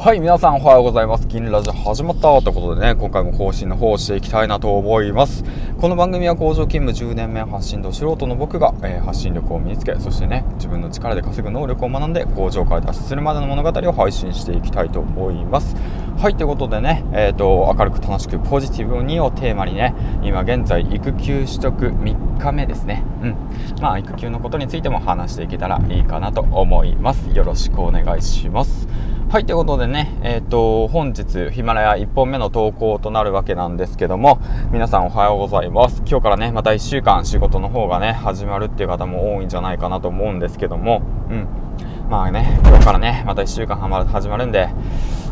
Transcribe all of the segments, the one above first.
はい、皆さんおはようございます。銀ラジオ始まったということでね、今回も更新の方をしていきたいなと思います。この番組は工場勤務10年目発信と素人の僕が、えー、発信力を身につけ、そしてね、自分の力で稼ぐ能力を学んで工場から脱出するまでの物語を配信していきたいと思います。はい、ということでね、えっ、ー、と、明るく楽しくポジティブにをテーマにね、今現在育休取得3日目ですね。うん。まあ、育休のことについても話していけたらいいかなと思います。よろしくお願いします。はい、ということでね、えっ、ー、と、本日、ヒマラヤ1本目の投稿となるわけなんですけども、皆さんおはようございます。今日からね、また1週間仕事の方がね、始まるっていう方も多いんじゃないかなと思うんですけども、うん。まあね、今日からね、また1週間はまる始まるんで、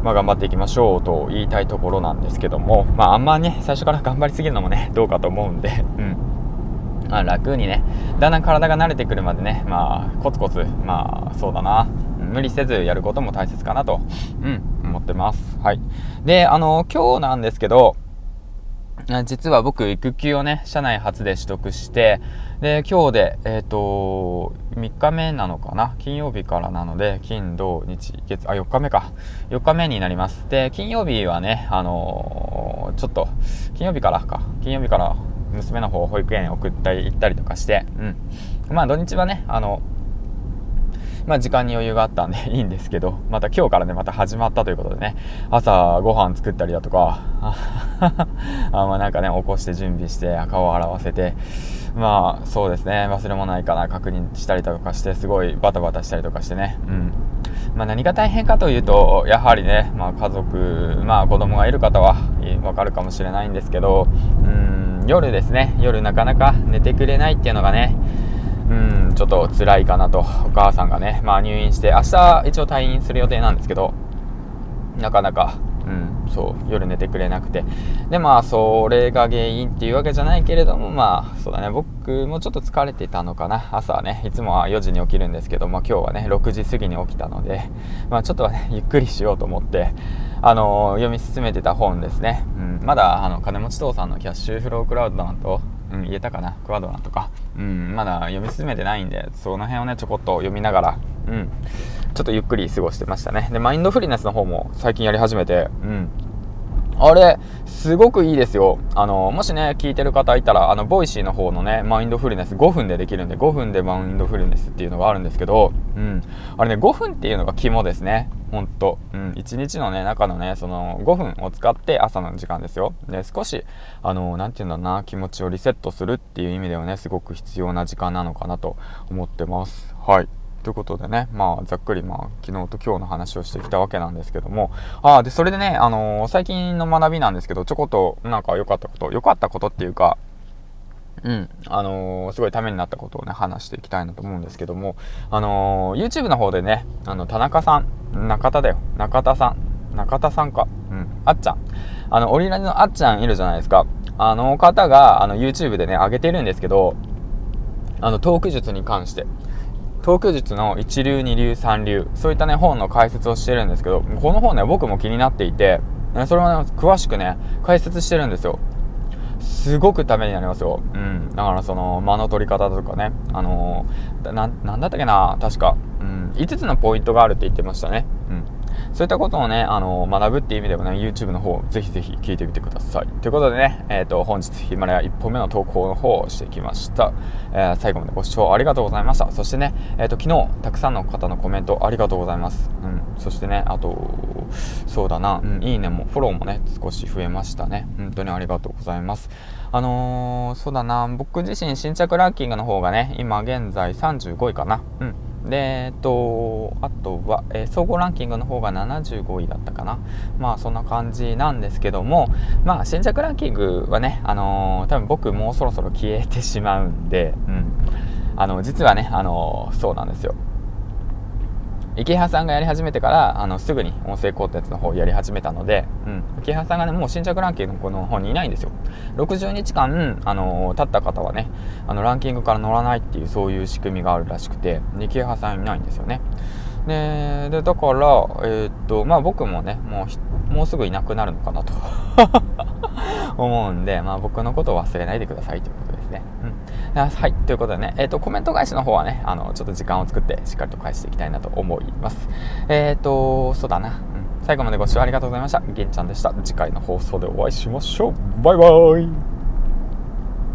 まあ頑張っていきましょうと言いたいところなんですけども、まああんまね、最初から 頑張りすぎるのもね、どうかと思うんで、うん。まあ楽にね、だんだん体が慣れてくるまでね、まあコツコツ、まあそうだな、無理せずやることも大切かなと、うん、思ってます。はい。で、あの、今日なんですけど、実は僕、育休をね、社内初で取得して、で、今日で、えっ、ー、と、3日目なのかな？金曜日からなので、金、土、日、月、あ、4日目か。4日目になります。で、金曜日はね、あのー、ちょっと、金曜日からか、金曜日から娘の方保育園送ったり行ったりとかして、うん。まあ土日はね、あの、まあ、時間に余裕があったんで いいんですけど、また今日からね、また始まったということでね、朝ご飯作ったりだとか、あまあなんかね、起こして準備して、顔を洗わせて、まあそうですね、忘れ物ないかな、確認したりとかして、すごいバタバタしたりとかしてね、うん。まあ何が大変かというと、やはりね、まあ家族、まあ子供がいる方はわかるかもしれないんですけど、うん、夜ですね、夜なかなか寝てくれないっていうのがね、ょっと辛いかなとお母さんがね、まあ、入院して明日一応退院する予定なんですけど。なかなか、うん、そう夜寝てくれなくて。でまあそれが原因っていうわけじゃないけれどもまあそうだね。僕もちょっと疲れてたのかな。朝はねいつもは4時に起きるんですけど、まあ、今日はね6時過ぎに起きたので、まあ、ちょっとはねゆっくりしようと思ってあの読み進めてた本ですね、うん、まだあの金持ち父さんのキャッシュフロークワドラントうん、言えたかな？クワドラとか、うん、まだ読み進めてないんで、その辺をね、ちょこっと読みながら、うん、ちょっとゆっくり過ごしてましたね。で、マインドフルネスの方も最近やり始めて、うん、あれ、すごくいいですよ。あの、もしね、聞いてる方いたら、あの、 Voicy の方のね、マインドフルネス5分でできるんで、5分でマインドフルネスっていうのがあるんですけど、うん。あれね、5分っていうのが肝ですね。ほんと。うん。1日のね、中のね、その5分を使って朝の時間ですよ。で、少し、あの、なんていうんだろうな、気持ちをリセットするっていう意味ではね、すごく必要な時間なのかなと思ってます。はい。ということでね、まあ、ざっくり、まあ、昨日と今日の話をしてきたわけなんですけども、ああ、で、それでね、あのー、最近の学びなんですけど、ちょこっと、なんか良かったこと、良かったことっていうか、うん、あのー、すごいためになったことをね、話していきたいなと思うんですけども、あのー、YouTube の方でね、あの、田中さん、中田だよ、中田さん、中田さんか、うん、あっちゃん。あの、オリラジのあっちゃんいるじゃないですか。あの方が、あの、YouTube でね、上げてるんですけど、あの、トーク術に関して。東京術の一流、二流、三流、そういったね、本の解説をしてるんですけど、この本ね、僕も気になっていて、それをね、詳しくね、解説してるんですよ。すごくためになりますよ。うん。だからその、間の取り方とかね、あのー、な、なんだったっけな、確か。うん。5つのポイントがあるって言ってましたね。うん。そういったことをね、あの学ぶっていう意味でもね、YouTube の方、ぜひぜひ聞いてみてください。ということでね、えっ、ー、と、本日、ヒマラヤ1本目の投稿の方をしてきました。えー、最後までご視聴ありがとうございました。そしてね、えっ、ー、と、昨日、たくさんの方のコメントありがとうございます。うん。そしてね、あと、そうだな、うん、いいねも、フォローもね、少し増えましたね。本当にありがとうございます。あのそうだな、僕自身新着ランキングの方がね、今現在35位かな。うん。で、えっと、あとは、えー、総合ランキングの方が75位だったかな。まあ、そんな感じなんですけども、まあ、新着ランキングはね、あのー、多分僕もうそろそろ消えてしまうんで、うん。あの、実はね、あのー、そうなんですよ。池原さんがやり始めてからあのすぐに音声コンテンツの方をやり始めたので、うん、池原さんがねもう新着ランキングのこの方にいないんですよ。60日間、あの経った方はねあのランキングから乗らないっていうそういう仕組みがあるらしくて池原さんいないんですよね。ででだから、えー、っとまあ、僕もねもうもうすぐいなくなるのかなと。思うんで、まあ、僕のことを忘れないでくださいということで。はい。ということでね、えっ、ー、と、コメント返しの方はね、あの、ちょっと時間を作ってしっかりと返していきたいなと思います。えっ、ー、と、そうだな。うん最後までご視聴ありがとうございました。げんちゃんでした。次回の放送でお会いしましょう。バイバイ